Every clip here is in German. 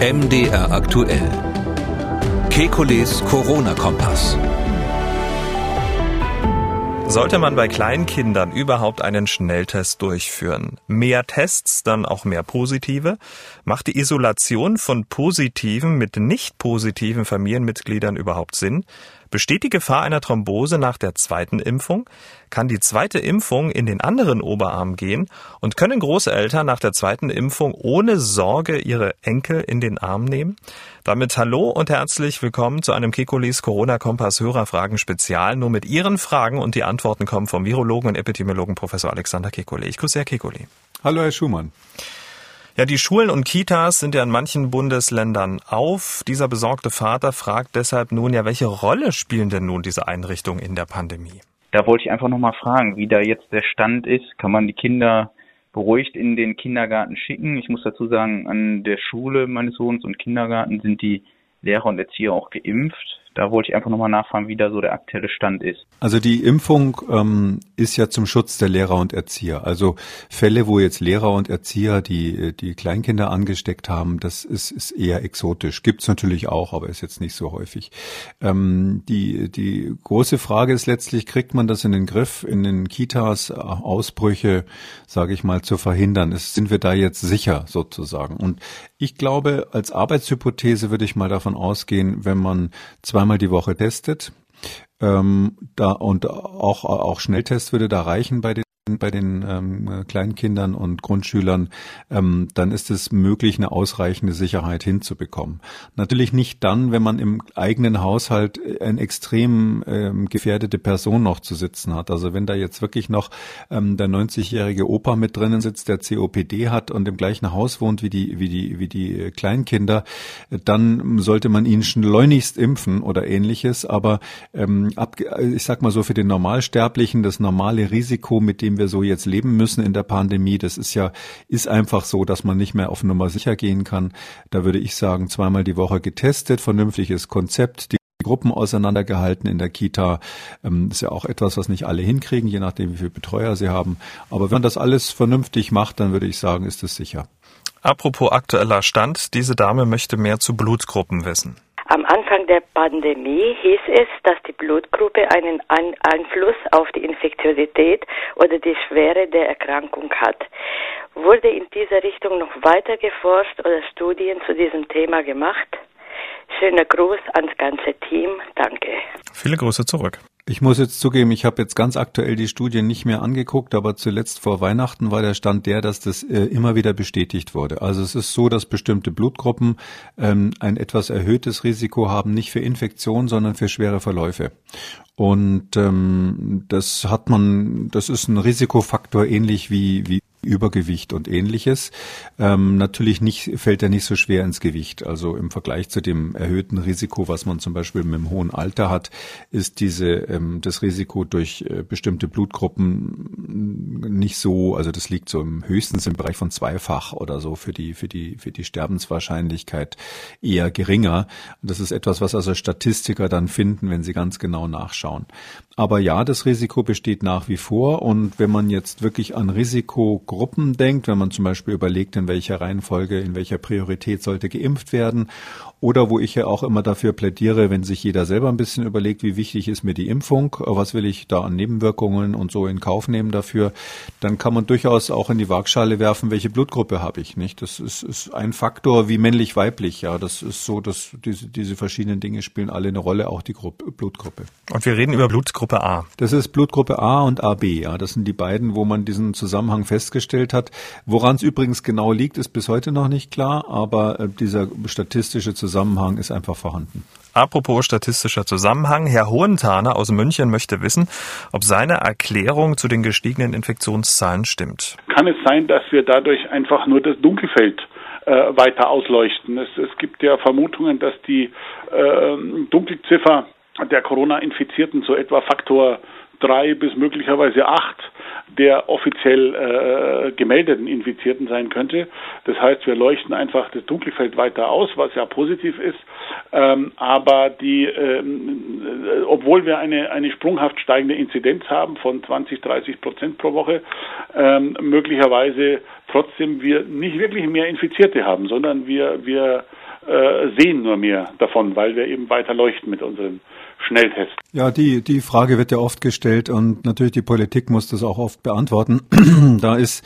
MDR aktuell. Kekules Corona-Kompass. Sollte man bei Kleinkindern überhaupt einen Schnelltest durchführen? Mehr Tests, dann auch mehr positive? Macht die Isolation von positiven mit nicht positiven Familienmitgliedern überhaupt Sinn? Besteht die Gefahr einer Thrombose nach der zweiten Impfung? Kann die zweite Impfung in den anderen Oberarm gehen? Und können Großeltern nach der zweiten Impfung ohne Sorge ihre Enkel in den Arm nehmen? Damit hallo und herzlich willkommen zu einem Kekulis Corona-Kompass Hörerfragen Spezial. Nur mit Ihren Fragen und die Antworten kommen vom Virologen und Epidemiologen Professor Alexander Kekule. Ich grüße Herr Kekuli. Hallo Herr Schumann. Ja, die Schulen und Kitas sind ja in manchen Bundesländern auf. Dieser besorgte Vater fragt deshalb nun ja, welche Rolle spielen denn nun diese Einrichtungen in der Pandemie? Da wollte ich einfach nochmal fragen, wie da jetzt der Stand ist. Kann man die Kinder beruhigt in den Kindergarten schicken? Ich muss dazu sagen, an der Schule meines Sohnes und Kindergarten sind die Lehrer und Erzieher auch geimpft. Da wollte ich einfach nochmal nachfragen, wie da so der aktuelle Stand ist. Also die Impfung ähm, ist ja zum Schutz der Lehrer und Erzieher. Also Fälle, wo jetzt Lehrer und Erzieher die, die Kleinkinder angesteckt haben, das ist, ist eher exotisch. Gibt's natürlich auch, aber ist jetzt nicht so häufig. Ähm, die, die große Frage ist letztlich, kriegt man das in den Griff, in den Kitas Ausbrüche, sage ich mal, zu verhindern? Ist, sind wir da jetzt sicher sozusagen? Und ich glaube, als Arbeitshypothese würde ich mal davon ausgehen, wenn man zweimal die Woche testet, ähm, da und auch auch Schnelltest würde da reichen bei den bei den ähm, Kleinkindern und Grundschülern, ähm, dann ist es möglich, eine ausreichende Sicherheit hinzubekommen. Natürlich nicht dann, wenn man im eigenen Haushalt eine extrem ähm, gefährdete Person noch zu sitzen hat. Also wenn da jetzt wirklich noch ähm, der 90-jährige Opa mit drinnen sitzt, der COPD hat und im gleichen Haus wohnt wie die, wie die, wie die Kleinkinder, dann sollte man ihn schleunigst impfen oder ähnliches. Aber ähm, ab, ich sag mal so, für den Normalsterblichen das normale Risiko, mit dem wir so jetzt leben müssen in der Pandemie, das ist ja, ist einfach so, dass man nicht mehr auf Nummer sicher gehen kann. Da würde ich sagen, zweimal die Woche getestet, vernünftiges Konzept, die Gruppen auseinandergehalten in der Kita. Ähm, ist ja auch etwas, was nicht alle hinkriegen, je nachdem, wie viele Betreuer sie haben. Aber wenn man das alles vernünftig macht, dann würde ich sagen, ist es sicher. Apropos aktueller Stand, diese Dame möchte mehr zu Blutgruppen wissen. Am Anfang der Pandemie hieß es, dass die Blutgruppe einen Einfluss auf die Infektiosität oder die Schwere der Erkrankung hat. Wurde in dieser Richtung noch weiter geforscht oder Studien zu diesem Thema gemacht? Schöner Gruß ans ganze Team. Danke. Viele Grüße zurück. Ich muss jetzt zugeben, ich habe jetzt ganz aktuell die Studien nicht mehr angeguckt, aber zuletzt vor Weihnachten war der Stand der, dass das äh, immer wieder bestätigt wurde. Also es ist so, dass bestimmte Blutgruppen ähm, ein etwas erhöhtes Risiko haben, nicht für Infektion, sondern für schwere Verläufe. Und ähm, das hat man, das ist ein Risikofaktor ähnlich wie, wie Übergewicht und ähnliches. Ähm, natürlich nicht, fällt er nicht so schwer ins Gewicht. Also im Vergleich zu dem erhöhten Risiko, was man zum Beispiel mit dem hohen Alter hat, ist diese, ähm, das Risiko durch äh, bestimmte Blutgruppen nicht so, also das liegt so im höchstens im Bereich von zweifach oder so für die, für die, für die Sterbenswahrscheinlichkeit eher geringer. Das ist etwas, was also Statistiker dann finden, wenn sie ganz genau nachschauen. Aber ja, das Risiko besteht nach wie vor und wenn man jetzt wirklich an Risiko Gruppen denkt, wenn man zum Beispiel überlegt, in welcher Reihenfolge, in welcher Priorität sollte geimpft werden oder wo ich ja auch immer dafür plädiere, wenn sich jeder selber ein bisschen überlegt, wie wichtig ist mir die Impfung, was will ich da an Nebenwirkungen und so in Kauf nehmen dafür, dann kann man durchaus auch in die Waagschale werfen, welche Blutgruppe habe ich, nicht? Das ist, ist ein Faktor wie männlich-weiblich, ja. Das ist so, dass diese, diese verschiedenen Dinge spielen alle eine Rolle, auch die Gruppe, Blutgruppe. Und wir reden über Blutgruppe A. Das ist Blutgruppe A und AB, ja. Das sind die beiden, wo man diesen Zusammenhang festgestellt hat. Woran es übrigens genau liegt, ist bis heute noch nicht klar, aber äh, dieser statistische Zusammenhang ist einfach vorhanden. Apropos statistischer Zusammenhang, Herr Hohenthaner aus München möchte wissen, ob seine Erklärung zu den gestiegenen Infektionszahlen stimmt. Kann es sein, dass wir dadurch einfach nur das Dunkelfeld äh, weiter ausleuchten? Es, es, gibt ja Vermutungen, dass die äh, Dunkelziffer der Corona-Infizierten so etwa Faktor drei bis möglicherweise acht der offiziell äh, gemeldeten Infizierten sein könnte. Das heißt, wir leuchten einfach das Dunkelfeld weiter aus, was ja positiv ist. Ähm, aber die, ähm, äh, obwohl wir eine, eine sprunghaft steigende Inzidenz haben von 20, 30 Prozent pro Woche, ähm, möglicherweise trotzdem wir nicht wirklich mehr Infizierte haben, sondern wir, wir äh, sehen nur mehr davon, weil wir eben weiter leuchten mit unseren Schnelltests. Ja, die, die Frage wird ja oft gestellt und natürlich die Politik muss das auch oft beantworten. da ist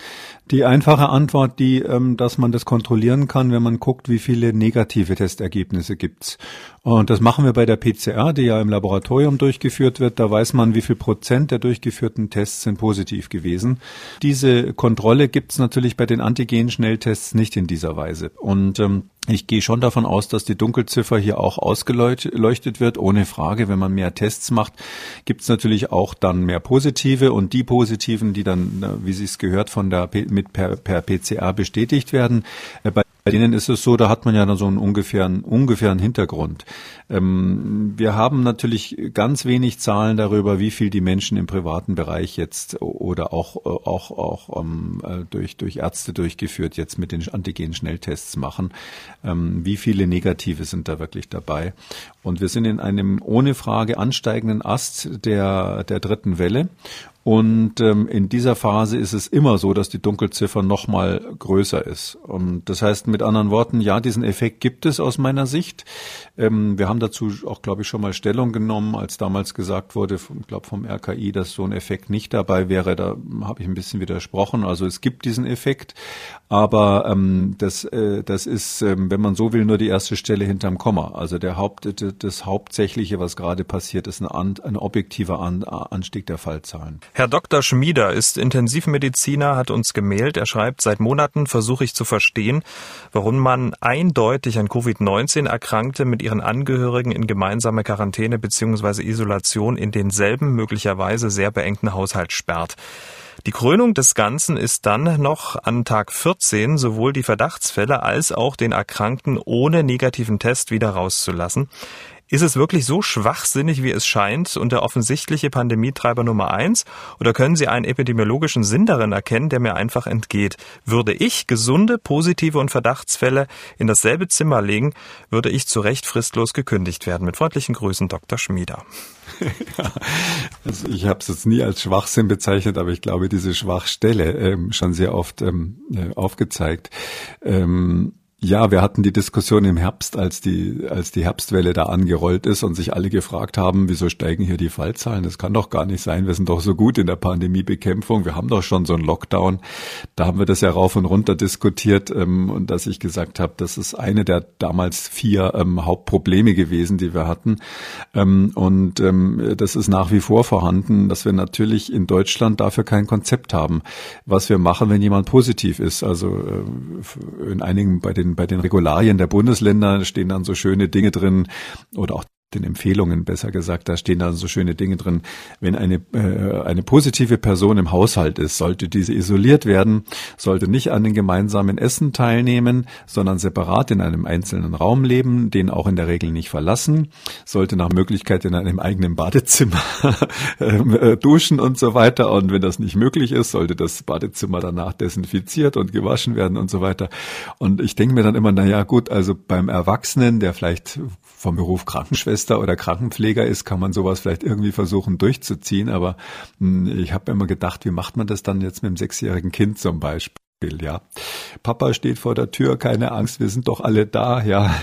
die einfache Antwort die, ähm, dass man das kontrollieren kann, wenn man guckt, wie viele negative Testergebnisse gibt's. Und das machen wir bei der PCR, die ja im Laboratorium durchgeführt wird. Da weiß man, wie viel Prozent der durchgeführten Tests sind positiv gewesen. Diese Kontrolle gibt's natürlich bei den Antigen-Schnelltests nicht in dieser Weise. Und ähm, ich gehe schon davon aus, dass die Dunkelziffer hier auch ausgeleuchtet wird, ohne Frage. Wenn man mehr Tests macht, gibt's natürlich auch dann mehr positive und die positiven, die dann, wie Sie es gehört, von der mit per, per PCR bestätigt werden. Äh, bei bei denen ist es so, da hat man ja dann so einen ungefähren, ungefähren Hintergrund. Ähm, wir haben natürlich ganz wenig Zahlen darüber, wie viel die Menschen im privaten Bereich jetzt oder auch, auch, auch ähm, äh, durch, durch Ärzte durchgeführt jetzt mit den Antigen-Schnelltests machen. Ähm, wie viele Negative sind da wirklich dabei? Und wir sind in einem ohne Frage ansteigenden Ast der, der dritten Welle. Und ähm, in dieser Phase ist es immer so, dass die Dunkelziffer noch mal größer ist. Und das heißt mit anderen Worten, ja, diesen Effekt gibt es aus meiner Sicht. Ähm, wir haben dazu auch, glaube ich, schon mal Stellung genommen, als damals gesagt wurde, ich glaube vom RKI, dass so ein Effekt nicht dabei wäre. Da habe ich ein bisschen widersprochen. Also es gibt diesen Effekt, aber ähm, das, äh, das ist, ähm, wenn man so will, nur die erste Stelle hinterm Komma. Also der Haupt, das Hauptsächliche, was gerade passiert, ist ein, ein objektiver Anstieg der Fallzahlen. Herr Dr. Schmieder ist Intensivmediziner, hat uns gemailt. Er schreibt, seit Monaten versuche ich zu verstehen, warum man eindeutig an Covid-19 Erkrankte mit ihren Angehörigen in gemeinsame Quarantäne bzw. Isolation in denselben möglicherweise sehr beengten Haushalt sperrt. Die Krönung des Ganzen ist dann noch an Tag 14 sowohl die Verdachtsfälle als auch den Erkrankten ohne negativen Test wieder rauszulassen. Ist es wirklich so schwachsinnig, wie es scheint und der offensichtliche Pandemietreiber Nummer eins? Oder können Sie einen epidemiologischen Sinn darin erkennen, der mir einfach entgeht? Würde ich gesunde, positive und Verdachtsfälle in dasselbe Zimmer legen, würde ich zu Recht fristlos gekündigt werden. Mit freundlichen Grüßen, Dr. Schmieder. Ja, also ich habe es jetzt nie als Schwachsinn bezeichnet, aber ich glaube, diese Schwachstelle ähm, schon sehr oft ähm, äh, aufgezeigt. Ähm, ja, wir hatten die Diskussion im Herbst, als die, als die Herbstwelle da angerollt ist und sich alle gefragt haben, wieso steigen hier die Fallzahlen? Das kann doch gar nicht sein. Wir sind doch so gut in der Pandemiebekämpfung. Wir haben doch schon so einen Lockdown. Da haben wir das ja rauf und runter diskutiert ähm, und dass ich gesagt habe, das ist eine der damals vier ähm, Hauptprobleme gewesen, die wir hatten. Ähm, und ähm, das ist nach wie vor vorhanden, dass wir natürlich in Deutschland dafür kein Konzept haben, was wir machen, wenn jemand positiv ist. Also äh, in einigen bei den bei den Regularien der Bundesländer stehen dann so schöne Dinge drin. Oder auch den Empfehlungen besser gesagt, da stehen dann so schöne Dinge drin. Wenn eine, äh, eine positive Person im Haushalt ist, sollte diese isoliert werden, sollte nicht an den gemeinsamen Essen teilnehmen, sondern separat in einem einzelnen Raum leben, den auch in der Regel nicht verlassen, sollte nach Möglichkeit in einem eigenen Badezimmer ähm, äh, duschen und so weiter. Und wenn das nicht möglich ist, sollte das Badezimmer danach desinfiziert und gewaschen werden und so weiter. Und ich denke mir dann immer, na ja, gut, also beim Erwachsenen, der vielleicht vom Beruf Krankenschwester oder Krankenpfleger ist, kann man sowas vielleicht irgendwie versuchen durchzuziehen. Aber hm, ich habe immer gedacht, wie macht man das dann jetzt mit einem sechsjährigen Kind zum Beispiel? Ja. Papa steht vor der Tür, keine Angst, wir sind doch alle da, ja.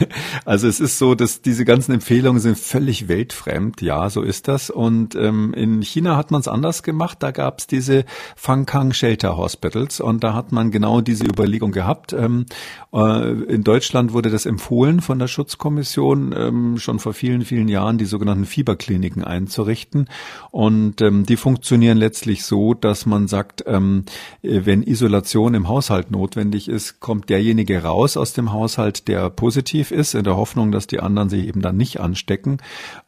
Also es ist so, dass diese ganzen Empfehlungen sind völlig weltfremd, ja, so ist das. Und ähm, in China hat man es anders gemacht, da gab es diese Fangkang Shelter Hospitals und da hat man genau diese Überlegung gehabt. Ähm, äh, in Deutschland wurde das empfohlen von der Schutzkommission, ähm, schon vor vielen, vielen Jahren die sogenannten Fieberkliniken einzurichten. Und ähm, die funktionieren letztlich so, dass man sagt, ähm, wenn Isolation im Haushalt notwendig ist, kommt derjenige raus aus dem Haushalt, der positiv ist, in der Hoffnung, dass die anderen sich eben dann nicht anstecken.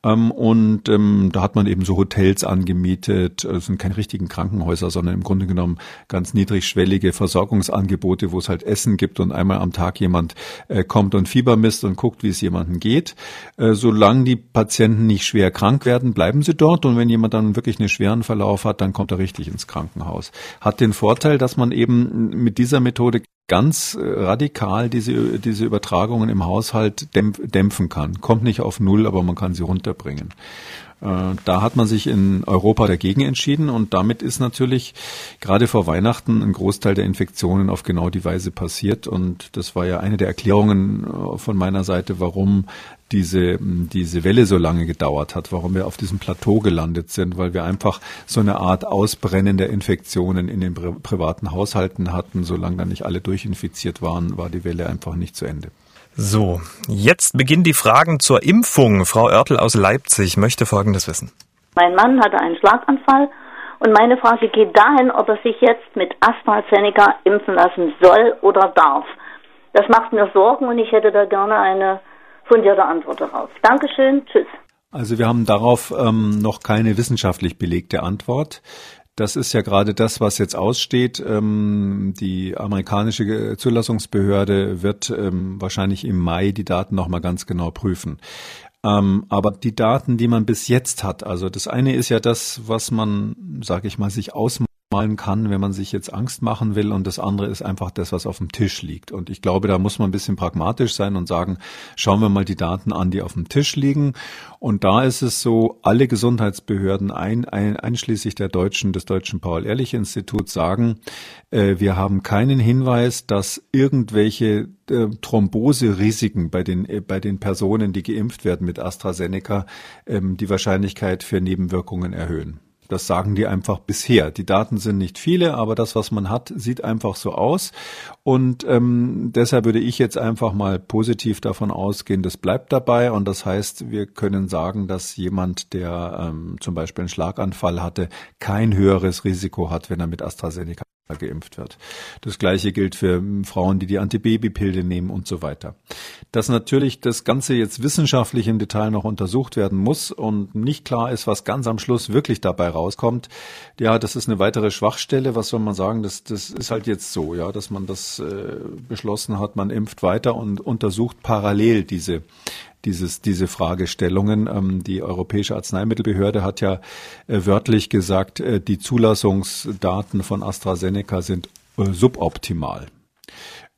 Ähm, und ähm, da hat man eben so Hotels angemietet, es sind keine richtigen Krankenhäuser, sondern im Grunde genommen ganz niedrigschwellige Versorgungsangebote, wo es halt Essen gibt und einmal am Tag jemand äh, kommt und Fieber misst und guckt, wie es jemandem geht. Äh, solange die Patienten nicht schwer krank werden, bleiben sie dort und wenn jemand dann wirklich einen schweren Verlauf hat, dann kommt er richtig ins Krankenhaus. Hat den Vorteil, dass man eben mit mit dieser Methode ganz äh, radikal diese, diese Übertragungen im Haushalt dämpfen kann. Kommt nicht auf Null, aber man kann sie runterbringen. Äh, da hat man sich in Europa dagegen entschieden und damit ist natürlich gerade vor Weihnachten ein Großteil der Infektionen auf genau die Weise passiert und das war ja eine der Erklärungen äh, von meiner Seite, warum diese, diese Welle so lange gedauert hat, warum wir auf diesem Plateau gelandet sind, weil wir einfach so eine Art Ausbrennen der Infektionen in den privaten Haushalten hatten. Solange dann nicht alle durchinfiziert waren, war die Welle einfach nicht zu Ende. So, jetzt beginnen die Fragen zur Impfung. Frau Oertel aus Leipzig möchte Folgendes wissen. Mein Mann hatte einen Schlaganfall und meine Frage geht dahin, ob er sich jetzt mit AstraZeneca impfen lassen soll oder darf. Das macht mir Sorgen und ich hätte da gerne eine fundierte Antwort darauf. Dankeschön, tschüss. Also wir haben darauf ähm, noch keine wissenschaftlich belegte Antwort. Das ist ja gerade das, was jetzt aussteht. Ähm, die amerikanische Zulassungsbehörde wird ähm, wahrscheinlich im Mai die Daten nochmal ganz genau prüfen. Ähm, aber die Daten, die man bis jetzt hat, also das eine ist ja das, was man, sage ich mal, sich ausmacht malen kann, wenn man sich jetzt Angst machen will. Und das andere ist einfach das, was auf dem Tisch liegt. Und ich glaube, da muss man ein bisschen pragmatisch sein und sagen, schauen wir mal die Daten an, die auf dem Tisch liegen. Und da ist es so, alle Gesundheitsbehörden, ein, ein, einschließlich der deutschen, des deutschen Paul-Ehrlich-Instituts sagen, äh, wir haben keinen Hinweis, dass irgendwelche äh, Thrombose-Risiken bei den, äh, bei den Personen, die geimpft werden mit AstraZeneca, ähm, die Wahrscheinlichkeit für Nebenwirkungen erhöhen. Das sagen die einfach bisher. Die Daten sind nicht viele, aber das, was man hat, sieht einfach so aus. Und ähm, deshalb würde ich jetzt einfach mal positiv davon ausgehen, das bleibt dabei. Und das heißt, wir können sagen, dass jemand, der ähm, zum Beispiel einen Schlaganfall hatte, kein höheres Risiko hat, wenn er mit AstraZeneca geimpft wird. Das gleiche gilt für Frauen, die die Antibabypille nehmen und so weiter. Dass natürlich das Ganze jetzt wissenschaftlich im Detail noch untersucht werden muss und nicht klar ist, was ganz am Schluss wirklich dabei rauskommt, ja, das ist eine weitere Schwachstelle. Was soll man sagen? Das, das ist halt jetzt so, ja, dass man das äh, beschlossen hat, man impft weiter und untersucht parallel diese dieses, diese Fragestellungen. Ähm, die Europäische Arzneimittelbehörde hat ja äh, wörtlich gesagt, äh, die Zulassungsdaten von AstraZeneca sind äh, suboptimal.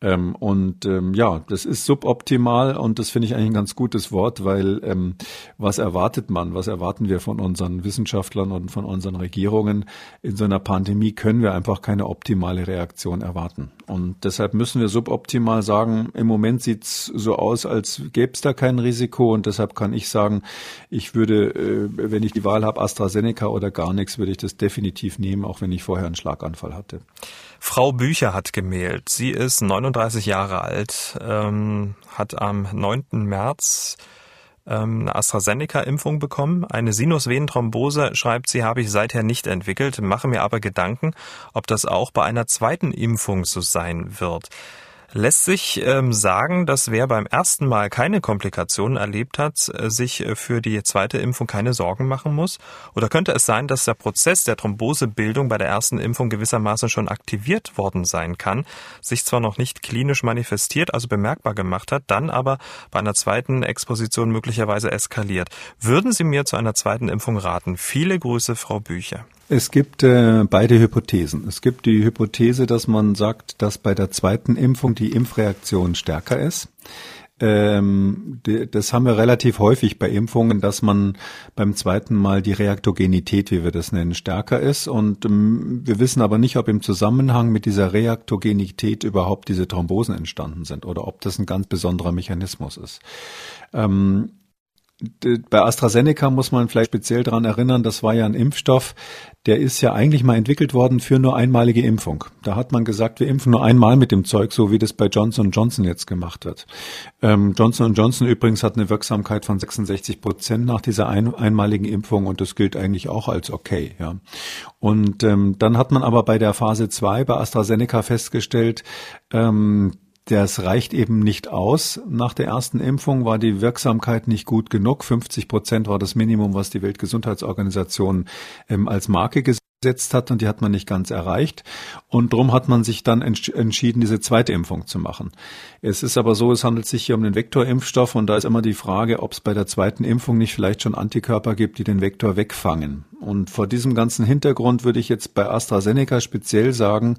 Ähm, und ähm, ja, das ist suboptimal und das finde ich eigentlich ein ganz gutes Wort, weil ähm, was erwartet man, was erwarten wir von unseren Wissenschaftlern und von unseren Regierungen? In so einer Pandemie können wir einfach keine optimale Reaktion erwarten. Und deshalb müssen wir suboptimal sagen, im Moment sieht's so aus, als gäbe es da kein Risiko. Und deshalb kann ich sagen, ich würde, äh, wenn ich die Wahl habe, AstraZeneca oder gar nichts, würde ich das definitiv nehmen, auch wenn ich vorher einen Schlaganfall hatte. Frau Bücher hat gemählt. Sie ist 39 Jahre alt, ähm, hat am 9. März ähm, eine AstraZeneca-Impfung bekommen. Eine Sinusvenenthrombose, schreibt sie, habe ich seither nicht entwickelt, mache mir aber Gedanken, ob das auch bei einer zweiten Impfung so sein wird. Lässt sich ähm, sagen, dass wer beim ersten Mal keine Komplikationen erlebt hat, äh, sich äh, für die zweite Impfung keine Sorgen machen muss? Oder könnte es sein, dass der Prozess der Thrombosebildung bei der ersten Impfung gewissermaßen schon aktiviert worden sein kann, sich zwar noch nicht klinisch manifestiert, also bemerkbar gemacht hat, dann aber bei einer zweiten Exposition möglicherweise eskaliert? Würden Sie mir zu einer zweiten Impfung raten? Viele Grüße, Frau Bücher. Es gibt äh, beide Hypothesen. Es gibt die Hypothese, dass man sagt, dass bei der zweiten Impfung die Impfreaktion stärker ist. Ähm, das haben wir relativ häufig bei Impfungen, dass man beim zweiten Mal die Reaktogenität, wie wir das nennen, stärker ist. Und ähm, wir wissen aber nicht, ob im Zusammenhang mit dieser Reaktogenität überhaupt diese Thrombosen entstanden sind oder ob das ein ganz besonderer Mechanismus ist. Ähm, bei AstraZeneca muss man vielleicht speziell daran erinnern, das war ja ein Impfstoff, der ist ja eigentlich mal entwickelt worden für nur einmalige Impfung. Da hat man gesagt, wir impfen nur einmal mit dem Zeug, so wie das bei Johnson Johnson jetzt gemacht wird. Ähm, Johnson Johnson übrigens hat eine Wirksamkeit von 66 Prozent nach dieser ein, einmaligen Impfung und das gilt eigentlich auch als okay. Ja. Und ähm, dann hat man aber bei der Phase 2 bei AstraZeneca festgestellt, ähm, das reicht eben nicht aus. Nach der ersten Impfung war die Wirksamkeit nicht gut genug. 50 Prozent war das Minimum, was die Weltgesundheitsorganisation ähm, als Marke gesetzt hat und die hat man nicht ganz erreicht. Und darum hat man sich dann entschieden, diese zweite Impfung zu machen. Es ist aber so, es handelt sich hier um den Vektorimpfstoff und da ist immer die Frage, ob es bei der zweiten Impfung nicht vielleicht schon Antikörper gibt, die den Vektor wegfangen. Und vor diesem ganzen Hintergrund würde ich jetzt bei AstraZeneca speziell sagen,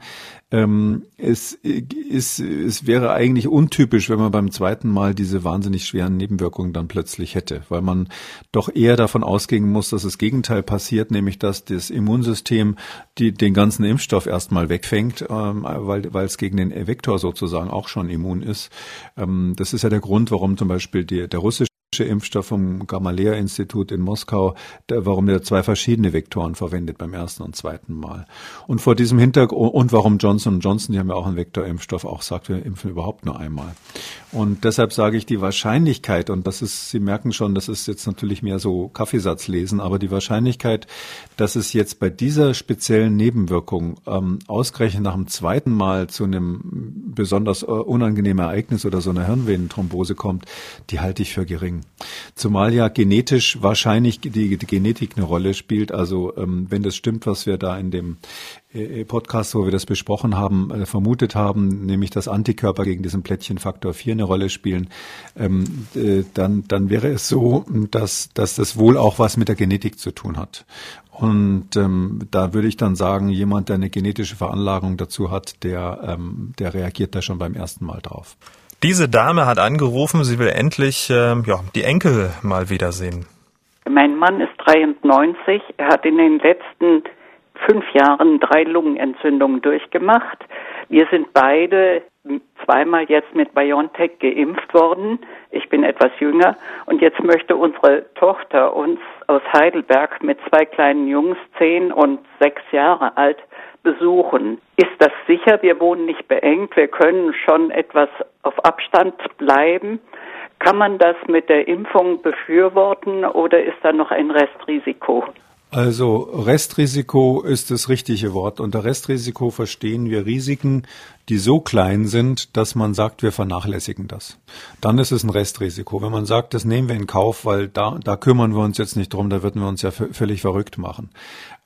ähm, es, ist, es wäre eigentlich untypisch, wenn man beim zweiten Mal diese wahnsinnig schweren Nebenwirkungen dann plötzlich hätte, weil man doch eher davon ausgehen muss, dass das Gegenteil passiert, nämlich dass das Immunsystem die, den ganzen Impfstoff erstmal wegfängt, ähm, weil, weil es gegen den Vektor sozusagen auch schon immun ist. Ähm, das ist ja der Grund, warum zum Beispiel die, der russische Impfstoff vom Gamaleya-Institut in Moskau, der, warum der zwei verschiedene Vektoren verwendet beim ersten und zweiten Mal. Und vor diesem Hintergrund, und warum Johnson Johnson, die haben ja auch einen Vektorimpfstoff, auch sagt, wir impfen überhaupt nur einmal. Und deshalb sage ich, die Wahrscheinlichkeit, und das ist, Sie merken schon, das ist jetzt natürlich mehr so Kaffeesatz lesen, aber die Wahrscheinlichkeit, dass es jetzt bei dieser speziellen Nebenwirkung ähm, ausgerechnet nach dem zweiten Mal zu einem besonders äh, unangenehmen Ereignis oder so einer Hirnvenenthrombose kommt, die halte ich für gering. Zumal ja genetisch wahrscheinlich die, die Genetik eine Rolle spielt. Also ähm, wenn das stimmt, was wir da in dem äh, Podcast, wo wir das besprochen haben, äh, vermutet haben, nämlich dass Antikörper gegen diesen Plättchenfaktor 4 eine Rolle spielen, ähm, äh, dann, dann wäre es so, dass, dass das wohl auch was mit der Genetik zu tun hat. Und ähm, da würde ich dann sagen, jemand, der eine genetische Veranlagung dazu hat, der, ähm, der reagiert da schon beim ersten Mal drauf. Diese Dame hat angerufen, sie will endlich äh, ja, die Enkel mal wiedersehen. Mein Mann ist 93. Er hat in den letzten fünf Jahren drei Lungenentzündungen durchgemacht. Wir sind beide zweimal jetzt mit BioNTech geimpft worden. Ich bin etwas jünger und jetzt möchte unsere Tochter uns aus Heidelberg mit zwei kleinen Jungs, zehn und sechs Jahre alt, besuchen. Ist das sicher? Wir wohnen nicht beengt. Wir können schon etwas auf Abstand bleiben. Kann man das mit der Impfung befürworten oder ist da noch ein Restrisiko? Also Restrisiko ist das richtige Wort. Unter Restrisiko verstehen wir Risiken, die so klein sind, dass man sagt, wir vernachlässigen das. Dann ist es ein Restrisiko. Wenn man sagt, das nehmen wir in Kauf, weil da, da kümmern wir uns jetzt nicht drum, da würden wir uns ja völlig verrückt machen.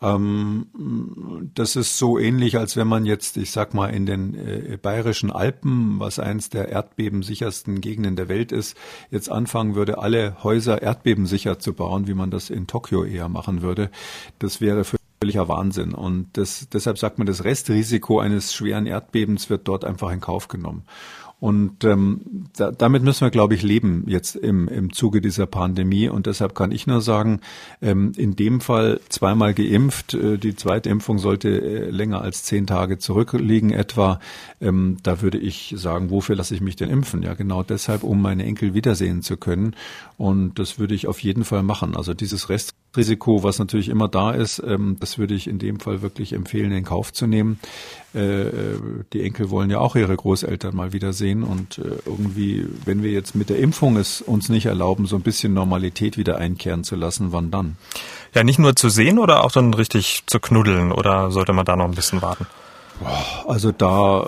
Ähm, das ist so ähnlich, als wenn man jetzt, ich sag mal, in den äh, bayerischen Alpen, was eins der erdbebensichersten Gegenden der Welt ist, jetzt anfangen würde, alle Häuser erdbebensicher zu bauen, wie man das in Tokio eher machen würde. Das wäre für völliger Wahnsinn. Und das, deshalb sagt man, das Restrisiko eines schweren Erdbebens wird dort einfach in Kauf genommen. Und ähm, da, damit müssen wir, glaube ich, leben jetzt im, im Zuge dieser Pandemie. Und deshalb kann ich nur sagen, ähm, in dem Fall zweimal geimpft. Äh, die zweite Impfung sollte äh, länger als zehn Tage zurückliegen etwa. Ähm, da würde ich sagen, wofür lasse ich mich denn impfen? Ja, genau deshalb, um meine Enkel wiedersehen zu können. Und das würde ich auf jeden Fall machen. Also dieses Restrisiko, was natürlich immer da ist, ähm, das würde ich in dem Fall wirklich empfehlen, in Kauf zu nehmen. Äh, äh die Enkel wollen ja auch ihre Großeltern mal wiedersehen sehen. Und äh, irgendwie, wenn wir jetzt mit der Impfung es uns nicht erlauben, so ein bisschen Normalität wieder einkehren zu lassen, wann dann? Ja, nicht nur zu sehen oder auch dann richtig zu knuddeln oder sollte man da noch ein bisschen warten? Also da,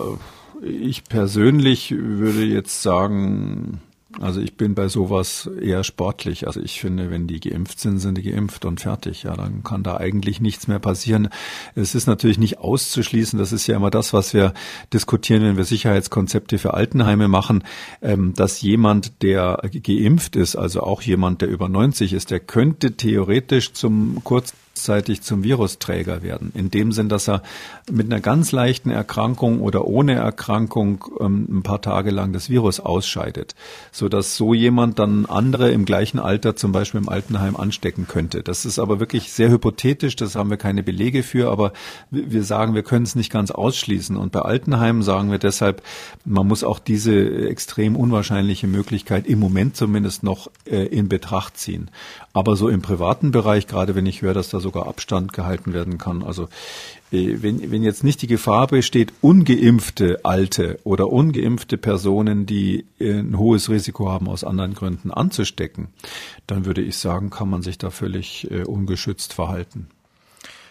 ich persönlich würde jetzt sagen, also ich bin bei sowas eher sportlich. Also ich finde, wenn die geimpft sind, sind die geimpft und fertig. Ja, dann kann da eigentlich nichts mehr passieren. Es ist natürlich nicht auszuschließen. Das ist ja immer das, was wir diskutieren, wenn wir Sicherheitskonzepte für Altenheime machen, ähm, dass jemand, der geimpft ist, also auch jemand, der über 90 ist, der könnte theoretisch zum kurz kurzzeitig zum Virusträger werden. In dem Sinn, dass er mit einer ganz leichten Erkrankung oder ohne Erkrankung ähm, ein paar Tage lang das Virus ausscheidet, so dass so jemand dann andere im gleichen Alter zum Beispiel im Altenheim anstecken könnte. Das ist aber wirklich sehr hypothetisch, das haben wir keine Belege für, aber wir sagen, wir können es nicht ganz ausschließen. Und bei Altenheimen sagen wir deshalb, man muss auch diese extrem unwahrscheinliche Möglichkeit im Moment zumindest noch äh, in Betracht ziehen. Aber so im privaten Bereich, gerade wenn ich höre, dass da sogar Abstand gehalten werden kann, also äh, wenn, wenn jetzt nicht die Gefahr besteht, ungeimpfte Alte oder ungeimpfte Personen, die äh, ein hohes Risiko haben, aus anderen Gründen anzustecken, dann würde ich sagen, kann man sich da völlig äh, ungeschützt verhalten.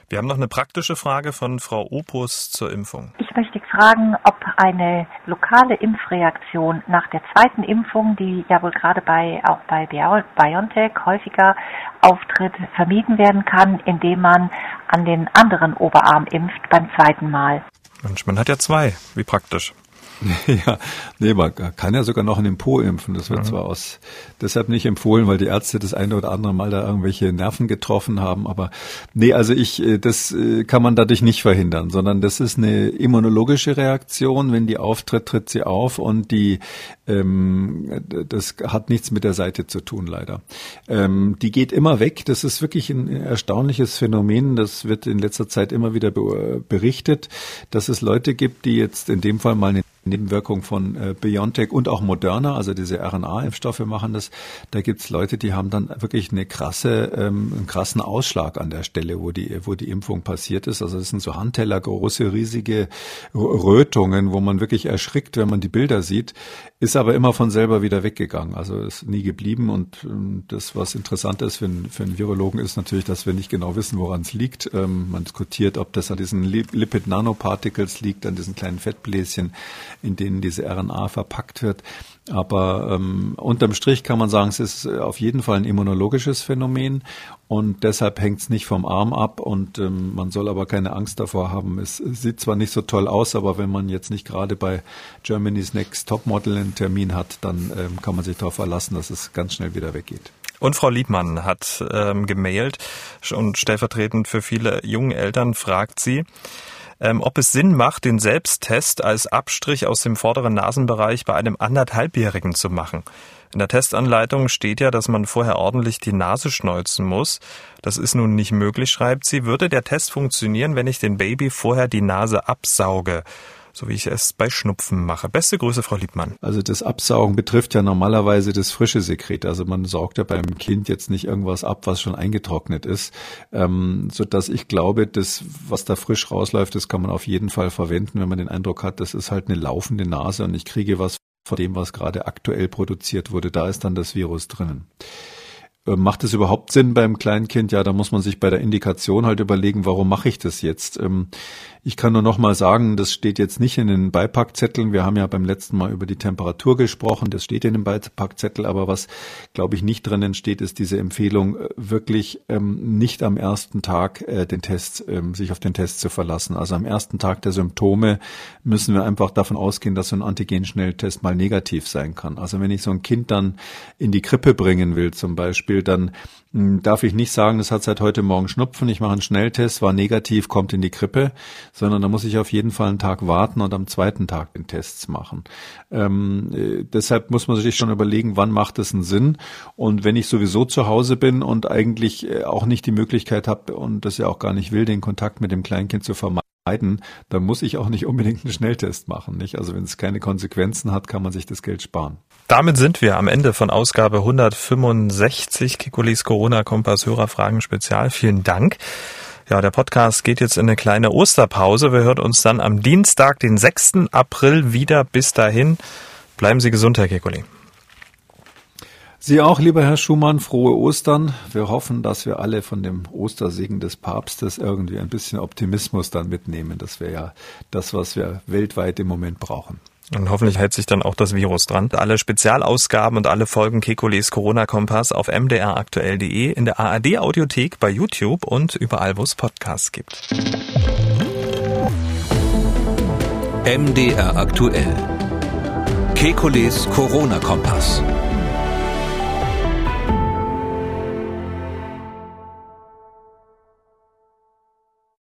Wir haben noch eine praktische Frage von Frau Opus zur Impfung. Ich möchte fragen, ob eine lokale Impfreaktion nach der zweiten Impfung, die ja wohl gerade bei, auch bei BioNTech häufiger auftritt, vermieden werden kann, indem man an den anderen Oberarm impft beim zweiten Mal. Mensch, man hat ja zwei. Wie praktisch. Ja, nee, man kann ja sogar noch einen Po impfen. Das wird mhm. zwar aus deshalb nicht empfohlen, weil die Ärzte das eine oder andere Mal da irgendwelche Nerven getroffen haben, aber nee, also ich, äh, das äh, kann man dadurch nicht verhindern, sondern das ist eine immunologische Reaktion. Wenn die auftritt, tritt sie auf und die, ähm, das hat nichts mit der Seite zu tun, leider. Ähm, die geht immer weg. Das ist wirklich ein erstaunliches Phänomen. Das wird in letzter Zeit immer wieder berichtet, dass es Leute gibt, die jetzt in dem Fall mal eine Nebenwirkung von äh, BioNTech und auch Moderna, also diese RNA-Impfstoffe machen das. Da gibt's Leute, die haben dann wirklich eine krasse, ähm, einen krassen Ausschlag an der Stelle, wo die, wo die Impfung passiert ist. Also das sind so Handteller große, riesige Rötungen, wo man wirklich erschrickt, wenn man die Bilder sieht, ist aber immer von selber wieder weggegangen. Also ist nie geblieben. Und ähm, das, was interessant ist für, einen, für einen Virologen, ist natürlich, dass wir nicht genau wissen, woran es liegt. Ähm, man diskutiert, ob das an diesen Lipid Nanoparticles liegt, an diesen kleinen Fettbläschen in denen diese RNA verpackt wird. Aber ähm, unterm Strich kann man sagen, es ist auf jeden Fall ein immunologisches Phänomen und deshalb hängt es nicht vom Arm ab und ähm, man soll aber keine Angst davor haben. Es sieht zwar nicht so toll aus, aber wenn man jetzt nicht gerade bei Germany's Next Topmodel einen Termin hat, dann ähm, kann man sich darauf verlassen, dass es ganz schnell wieder weggeht. Und Frau Liebmann hat ähm, gemailt und stellvertretend für viele junge Eltern fragt sie, ähm, ob es Sinn macht, den Selbsttest als Abstrich aus dem vorderen Nasenbereich bei einem anderthalbjährigen zu machen. In der Testanleitung steht ja, dass man vorher ordentlich die Nase schneuzen muss. Das ist nun nicht möglich, schreibt sie. Würde der Test funktionieren, wenn ich dem Baby vorher die Nase absauge? So wie ich es bei Schnupfen mache. Beste Grüße, Frau Liebmann. Also das Absaugen betrifft ja normalerweise das frische Sekret. Also man saugt ja beim Kind jetzt nicht irgendwas ab, was schon eingetrocknet ist, ähm, so ich glaube, das, was da frisch rausläuft, das kann man auf jeden Fall verwenden, wenn man den Eindruck hat, das ist halt eine laufende Nase und ich kriege was von dem, was gerade aktuell produziert wurde. Da ist dann das Virus drinnen. Äh, macht es überhaupt Sinn beim Kleinkind? Ja, da muss man sich bei der Indikation halt überlegen, warum mache ich das jetzt? Ähm, ich kann nur noch mal sagen, das steht jetzt nicht in den Beipackzetteln. Wir haben ja beim letzten Mal über die Temperatur gesprochen. Das steht in dem Beipackzettel. Aber was, glaube ich, nicht drinnen steht, ist diese Empfehlung, äh, wirklich ähm, nicht am ersten Tag äh, den Test, ähm, sich auf den Test zu verlassen. Also am ersten Tag der Symptome müssen wir einfach davon ausgehen, dass so ein Antigen-Schnelltest mal negativ sein kann. Also wenn ich so ein Kind dann in die Krippe bringen will, zum Beispiel, dann hm, darf ich nicht sagen, das hat seit heute Morgen Schnupfen, ich mache einen Schnelltest, war negativ, kommt in die Krippe, sondern da muss ich auf jeden Fall einen Tag warten und am zweiten Tag den Tests machen. Ähm, äh, deshalb muss man sich schon überlegen, wann macht es einen Sinn. Und wenn ich sowieso zu Hause bin und eigentlich äh, auch nicht die Möglichkeit habe und das ja auch gar nicht will, den Kontakt mit dem Kleinkind zu vermeiden, dann muss ich auch nicht unbedingt einen Schnelltest machen. Nicht? Also wenn es keine Konsequenzen hat, kann man sich das Geld sparen. Damit sind wir am Ende von Ausgabe 165 Kikulis Corona-Kompass Hörerfragen Spezial. Vielen Dank. Ja, der Podcast geht jetzt in eine kleine Osterpause. Wir hören uns dann am Dienstag, den 6. April wieder. Bis dahin, bleiben Sie gesund, Herr Kekuli. Sie auch, lieber Herr Schumann, frohe Ostern. Wir hoffen, dass wir alle von dem Ostersegen des Papstes irgendwie ein bisschen Optimismus dann mitnehmen. Das wäre ja das, was wir weltweit im Moment brauchen. Und hoffentlich hält sich dann auch das Virus dran. Alle Spezialausgaben und alle Folgen Kekules Corona-Kompass auf mdraktuell.de, in der ARD-Audiothek, bei YouTube und überall, wo es Podcasts gibt. MDR aktuell. Kekules Corona-Kompass.